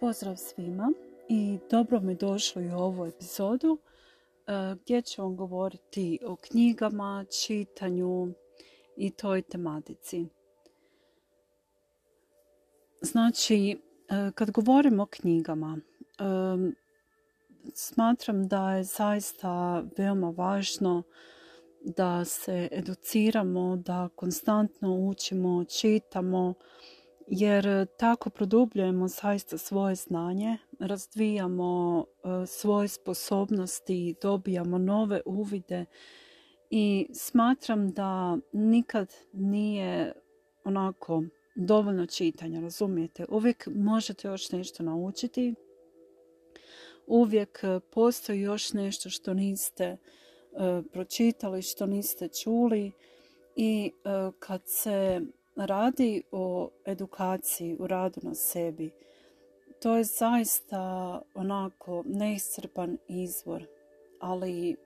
Pozdrav svima i dobro mi došli u ovu epizodu e, gdje ću vam govoriti o knjigama, čitanju i toj tematici. Znači, e, kad govorim o knjigama, e, smatram da je zaista veoma važno da se educiramo, da konstantno učimo, čitamo, jer e, tako produbljujemo zaista svoje znanje, razvijamo e, svoje sposobnosti, dobijamo nove uvide i smatram da nikad nije onako dovoljno čitanja, razumijete? Uvijek možete još nešto naučiti, uvijek e, postoji još nešto što niste pročitali, što niste čuli i kad se radi o edukaciji, u radu na sebi, to je zaista onako neiscrpan izvor, ali e,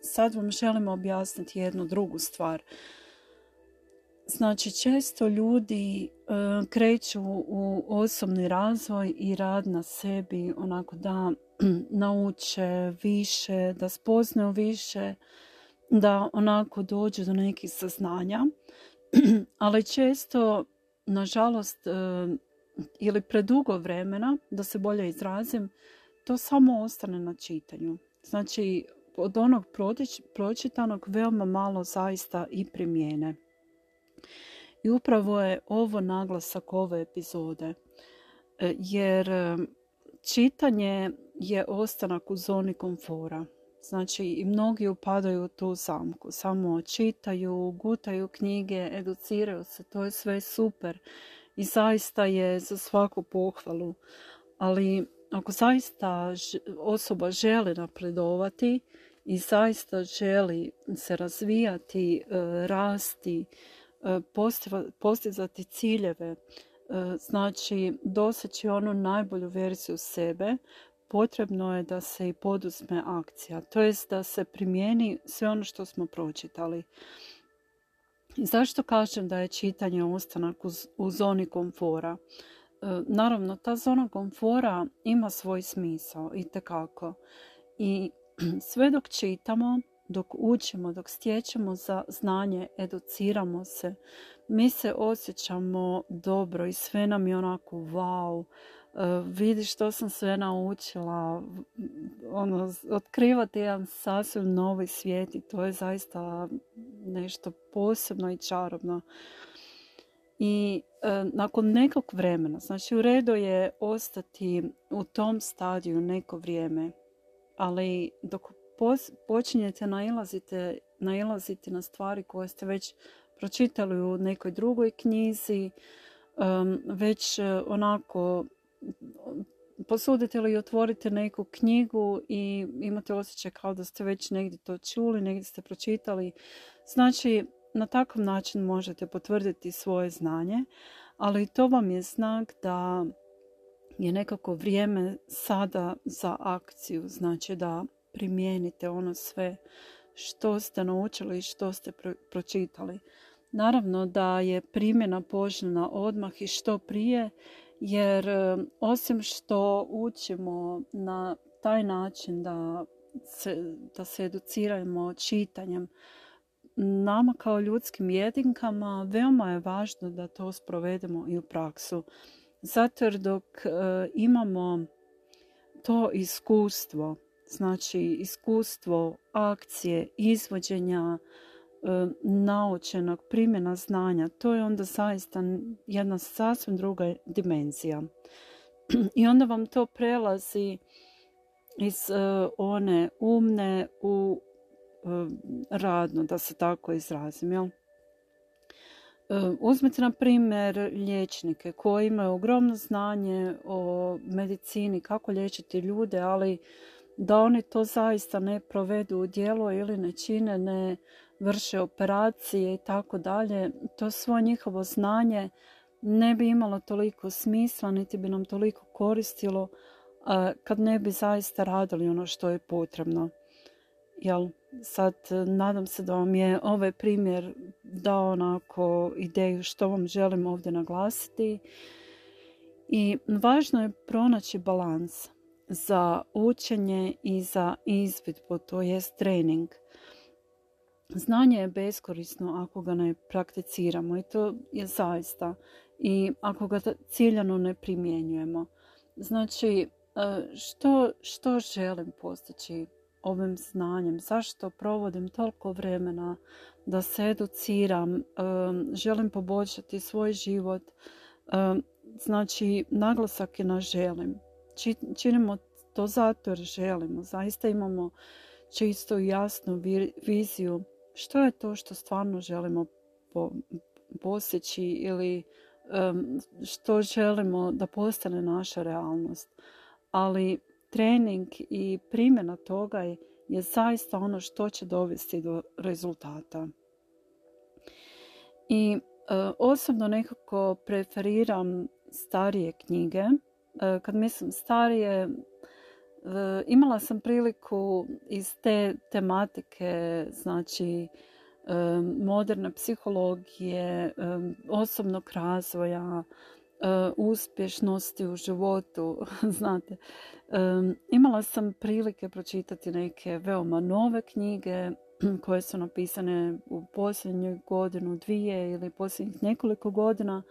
sad vam želim objasniti jednu drugu stvar. Znači, često ljudi e, kreću u osobni razvoj i rad na sebi, onako da nauče više, da spoznaju više, da onako dođu do nekih saznanja. ali često, nažalost, e, ili predugo vremena, da se bolje izrazim, to samo ostane na čitanju. Znači, od onog pročitanog veoma malo zaista i primjene. I upravo je ovo naglasak ove epizode. E, jer e, čitanje je ostanak u zoni komfora. Znači i mnogi upadaju u tu zamku, samo čitaju, gutaju knjige, educiraju se, to je sve super. I zaista je za svaku pohvalu. Ali ako zaista osoba želi napredovati i zaista želi se razvijati, e, rasti, e, postizati ciljeve, e, znači doseći onu najbolju verziju sebe, potrebno je da se i poduzme akcija, to jest da se primijeni sve ono što smo pročitali. Zašto kažem da je čitanje ostanak u, zoni komfora? E, naravno, ta zona komfora ima svoj smisao i tekako. I sve dok čitamo, dok učimo, dok stječemo za znanje, educiramo se, mi se osjećamo dobro i sve nam je onako wow, vidi što sam sve naučila, ono, otkrivati jedan sasvim novi svijet i to je zaista nešto posebno i čarobno. I e, nakon nekog vremena, znači u redu je ostati u tom stadiju neko vrijeme, ali dok počinjete nailazite, nailaziti na stvari koje ste već pročitali u nekoj drugoj knjizi, već e, onako posudite li i otvorite neku knjigu i imate osjećaj kao da ste već negdje to čuli, negdje ste pročitali. Znači, na takav način možete potvrditi svoje znanje, ali to vam je znak da je nekako vrijeme sada za akciju, znači da primijenite ono sve što ste naučili i što ste pročitali. Naravno da je primjena poželjna odmah i što prije, jer e, osim što učimo na taj način da se, da se educiramo čitanjem, nama kao ljudskim jedinkama veoma je važno da to sprovedemo i u praksu. Zato jer dok e, imamo to iskustvo, znači iskustvo akcije, izvođenja, naučenog primjena znanja, to je onda zaista jedna sasvim druga dimenzija. I onda vam to prelazi iz e, one umne u e, radno, da se tako izrazim. Jel? Uzmite na primjer liječnike koji imaju ogromno znanje o medicini, kako liječiti ljude, ali da oni to zaista ne provedu u djelo ili ne čine, ne vrše operacije i tako dalje, to svo njihovo znanje ne bi imalo toliko smisla, niti bi nam toliko koristilo kad ne bi zaista radili ono što je potrebno. Jel, sad nadam se da vam je ovaj primjer dao onako ideju što vam želim ovdje naglasiti I važno je pronaći balans za učenje i za izvidbu, to jest trening. Znanje je beskorisno ako ga ne prakticiramo i to je zaista. I ako ga ciljano ne primjenjujemo. Znači, e, što, što želim postići ovim znanjem? Zašto provodim toliko vremena da se educiram? E, želim poboljšati svoj život. E, znači, naglasak je na želim. Činimo to zato jer želimo. Zaista imamo čisto i jasnu viziju što je to što stvarno želimo posjeći ili što želimo da postane naša realnost. Ali trening i primjena toga je, zaista ono što će dovesti do rezultata. I e, osobno nekako preferiram starije knjige. E, kad mislim starije, imala sam priliku iz te tematike, znači e, moderne psihologije, e, osobnog razvoja, uspješnosti u životu, znate. Imala sam prilike pročitati neke veoma nove knjige koje su napisane u posljednjoj godinu, dvije ili posljednjih nekoliko godina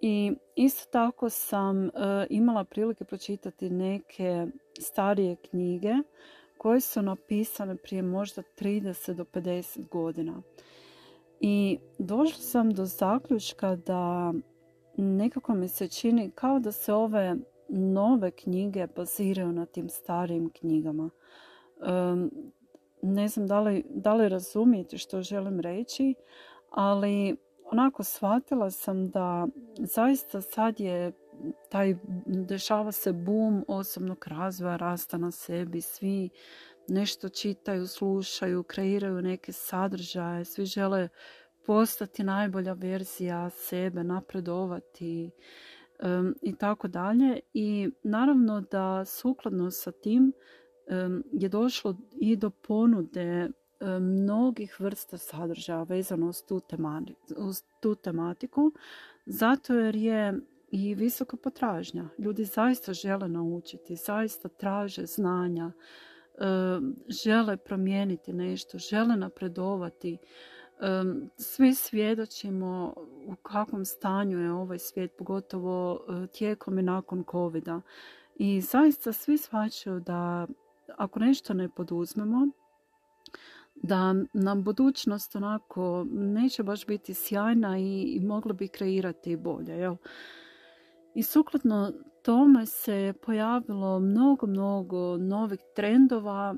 i isto tako sam e, imala prilike pročitati neke starije knjige koje su napisane prije možda 30 do 50 godina. I došla sam do zaključka da nekako mi se čini kao da se ove nove knjige baziraju na tim starijim knjigama. ne znam da li, da li razumijete što želim reći, ali onako shvatila sam da zaista sad je taj, dešava se boom osobnog razvoja, rasta na sebi, svi nešto čitaju, slušaju, kreiraju neke sadržaje, svi žele postati najbolja verzija sebe, napredovati i tako dalje. I naravno da sukladno sa tim je došlo i do ponude mnogih vrsta sadržaja vezano uz tu, uz tu tematiku, zato jer je i visoka potražnja. Ljudi zaista žele naučiti, zaista traže znanja, e, žele promijeniti nešto, žele napredovati. E, svi svjedočimo u kakvom stanju je ovaj svijet, pogotovo tijekom i nakon covid I zaista svi shvaćaju da ako nešto ne poduzmemo, da nam budućnost onako neće baš biti sjajna i, i mogla bi kreirati bolje. Jel? I sukladno tome se pojavilo mnogo, mnogo novih trendova,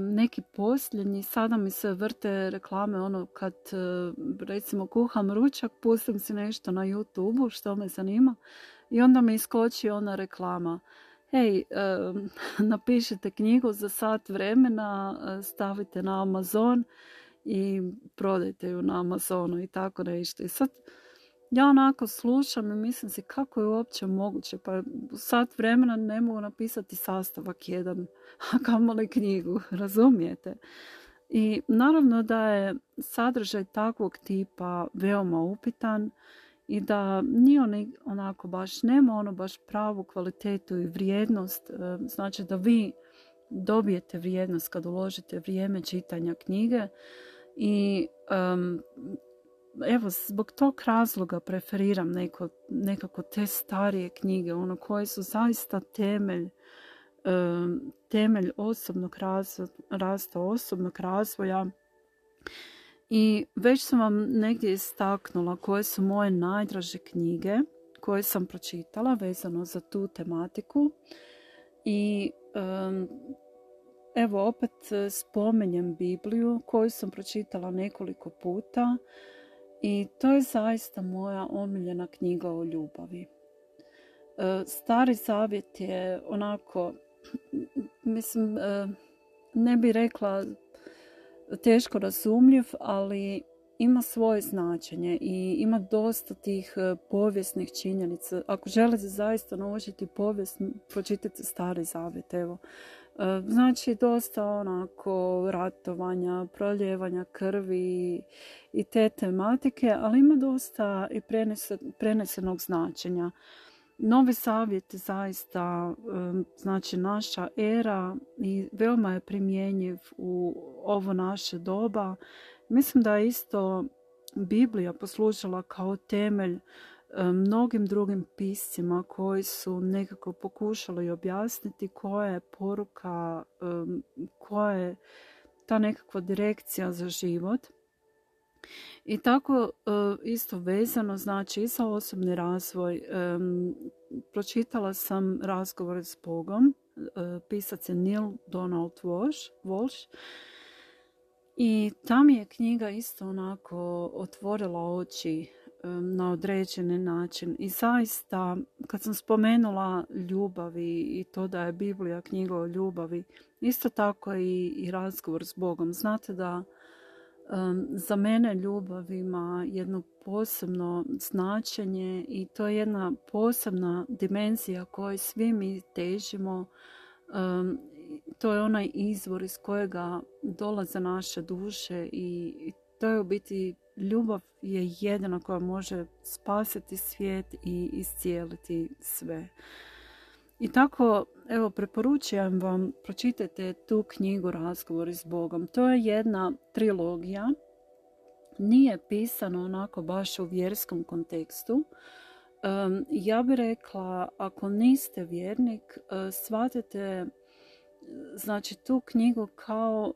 neki posljednji, sada mi se vrte reklame ono kad recimo kuham ručak, pustim si nešto na youtube što me zanima i onda mi iskoči ona reklama hej, napišite knjigu za sat vremena, stavite na Amazon i prodajte ju na Amazonu i tako nešto. I sad ja onako slušam i mislim si kako je uopće moguće, pa sat vremena ne mogu napisati sastavak jedan, a kamoli knjigu, razumijete? I naravno da je sadržaj takvog tipa veoma upitan, i da nije on onako baš, nema ono baš pravu kvalitetu i vrijednost, e, znači da vi dobijete vrijednost kad uložite vrijeme čitanja knjige i evo zbog tog razloga preferiram neko, nekako te starije knjige ono koje su zaista temelj temelj osobnog rasta osobnog razvoja i već sam vam negdje istaknula koje su moje najdraže knjige koje sam pročitala vezano za tu tematiku. I evo opet spomenjem Bibliju koju sam pročitala nekoliko puta i to je zaista moja omiljena knjiga o ljubavi. E, Stari zavjet je onako, mislim, ne bi rekla teško razumljiv, ali ima svoje značenje i ima dosta tih e, povijesnih činjenica. Ako želite zaista naučiti povijest, pročitajte Stari Zavjet, evo. E, znači, dosta onako ratovanja, proljevanja krvi i te tematike, ali ima dosta i prenesenog značenja. Novi savjet zaista znači naša era i veoma je primjenjiv u ovo naše doba. Mislim da je isto Biblija poslužila kao temelj mnogim drugim piscima koji su nekako pokušali objasniti koja je poruka, koja je ta nekakva direkcija za život. I tako e, isto vezano, znači i za osobni razvoj, pročitala sam razgovor s Bogom, e, pisac je Neil Donald Walsh, i tam je knjiga isto onako otvorila oči na određeni način. I zaista, kad sam spomenula ljubavi i to da je Biblija knjiga o ljubavi, isto tako i, i razgovor s Bogom. Znate da za mene ljubav ima jedno posebno značenje i to je jedna posebna dimenzija kojoj svi mi težimo. To je onaj izvor iz kojega dolaze naše duše i to je u biti ljubav je jedina koja može spasiti svijet i iscijeliti sve. I tako, evo, preporučujem vam, pročitajte tu knjigu Razgovori s Bogom. To je jedna trilogija, nije pisano onako baš u vjerskom kontekstu. ja bih rekla, ako niste vjernik, uh, shvatite znači, tu knjigu kao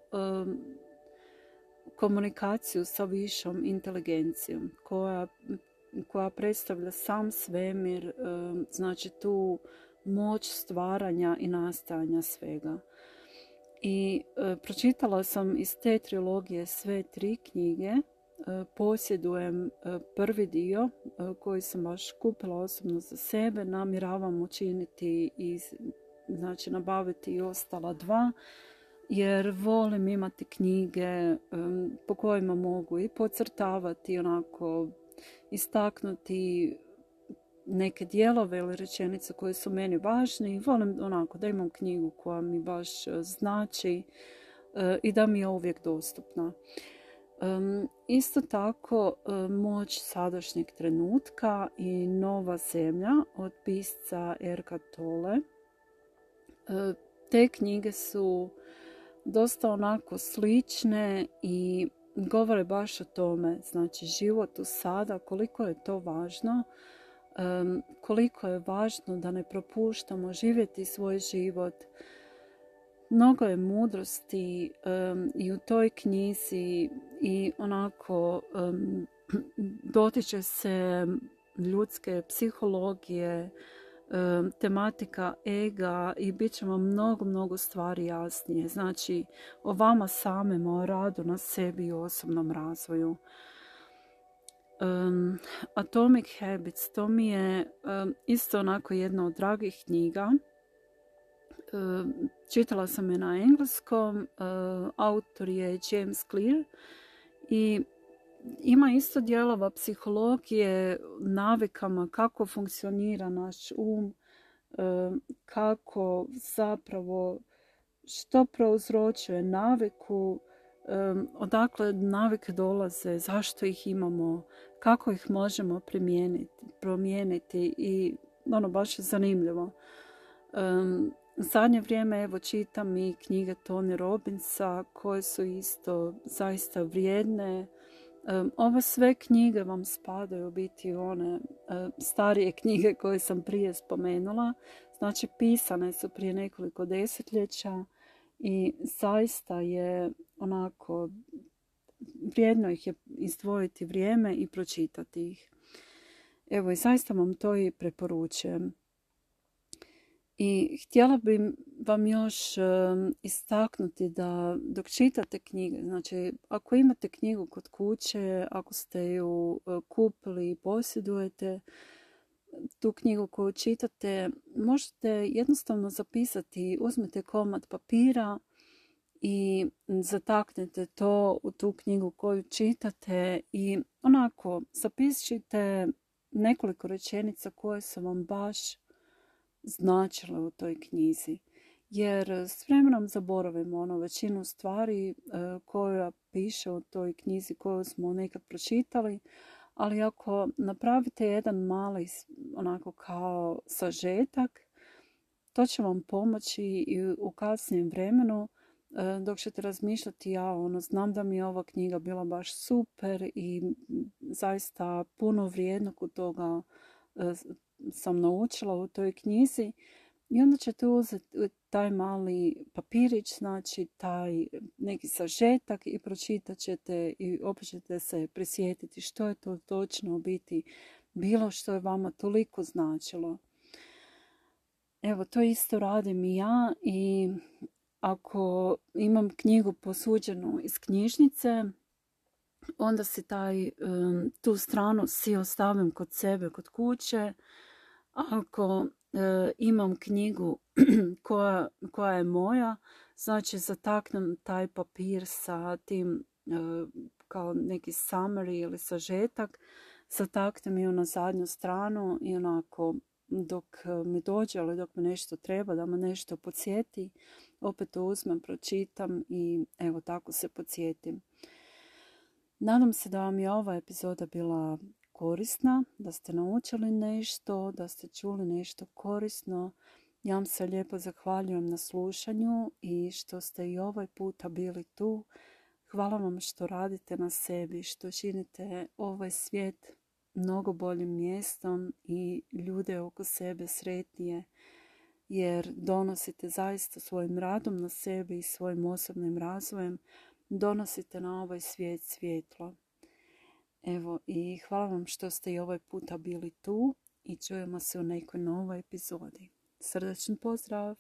komunikaciju sa višom inteligencijom koja, koja predstavlja sam svemir, znači tu moć stvaranja i nastajanja svega. I e, pročitala sam iz te trilogije sve tri knjige. E, posjedujem e, prvi dio koji sam baš kupila osobno za sebe. Namjeravam učiniti i znači nabaviti i ostala dva jer volim imati knjige po kojima mogu i pocrtavati, onako istaknuti neke dijelove ili rečenice koje su meni važne i volim onako da imam knjigu koja mi baš e, znači e, i da mi je uvijek dostupna. Isto tako e, moć sadašnjeg trenutka i nova zemlja od pisca Erka Tole. Te knjige su dosta onako slične i govore baš o tome, znači život u sada, koliko je to važno, koliko je važno da ne propuštamo živjeti svoj život. Mnogo je mudrosti i u toj knjizi i onako dotiče se ljudske psihologije, tematika ega i bit će mnogo, mnogo stvari jasnije. Znači, o vama samima, o radu na sebi i osobnom razvoju. Um, Atomic Habits, to mi je isto onako jedna od dragih knjiga. čitala sam je na engleskom, autor je James Clear i ima isto dijelova psihologije, navikama, kako funkcionira naš um, kako zapravo, što prouzročuje naviku, odakle navike dolaze, zašto ih imamo, kako ih možemo promijeniti i ono baš je zanimljivo. Zadnje vrijeme evo čitam i knjige Tony Robinsa koje su isto zaista vrijedne, Ove sve knjige vam spadaju biti one starije knjige koje sam prije spomenula. Znači pisane su prije nekoliko desetljeća i zaista je onako vrijedno ih je izdvojiti vrijeme i pročitati ih. Evo i zaista vam to i preporučujem. I htjela bih vam još istaknuti da dok čitate knjige, znači ako imate knjigu kod kuće, ako ste ju e, kupili i posjedujete, tu knjigu koju čitate, možete jednostavno zapisati, uzmete komad papira i zataknete to u tu knjigu koju čitate i onako zapišite nekoliko rečenica koje su vam baš značile u toj knjizi. Jer s vremenom zaboravimo ono većinu stvari e, koja piše u toj knjizi koju smo nekad pročitali, ali ako napravite jedan mali onako kao sažetak, to će vam pomoći i u kasnijem vremenu dok ćete razmišljati ja ono znam da mi je ova knjiga bila baš super i zaista puno vrijednog od toga e, sam naučila u toj knjizi i onda ćete uzeti taj mali papirić, znači taj neki sažetak i pročitat ćete i opet ćete se prisjetiti što je to točno biti bilo što je vama toliko značilo. Evo, to isto radim i ja i ako imam knjigu posuđenu iz knjižnice, onda si taj, tu stranu si ostavim kod sebe, kod kuće. Ako e, imam knjigu koja, koja je moja, znači zataknem taj papir sa tim e, kao neki summary ili sažetak, zataknem ju na zadnju stranu i onako dok e, mi dođe ili dok mi nešto treba da me nešto podsjeti, opet to uzmem, pročitam i evo tako se podsjetim. Nadam se da vam je ova epizoda bila korisna, da ste naučili nešto, da ste čuli nešto korisno. Ja vam se lijepo zahvaljujem na slušanju i što ste i ovaj puta bili tu. Hvala vam što radite na sebi, što činite ovaj svijet mnogo boljim mjestom i ljude oko sebe sretnije jer donosite zaista svojim radom na sebi i svojim osobnim razvojem donosite na ovaj svijet svjetlo. Evo i hvala vam što ste i ovaj puta bili tu i čujemo se u nekoj novoj epizodi. Srdačan pozdrav!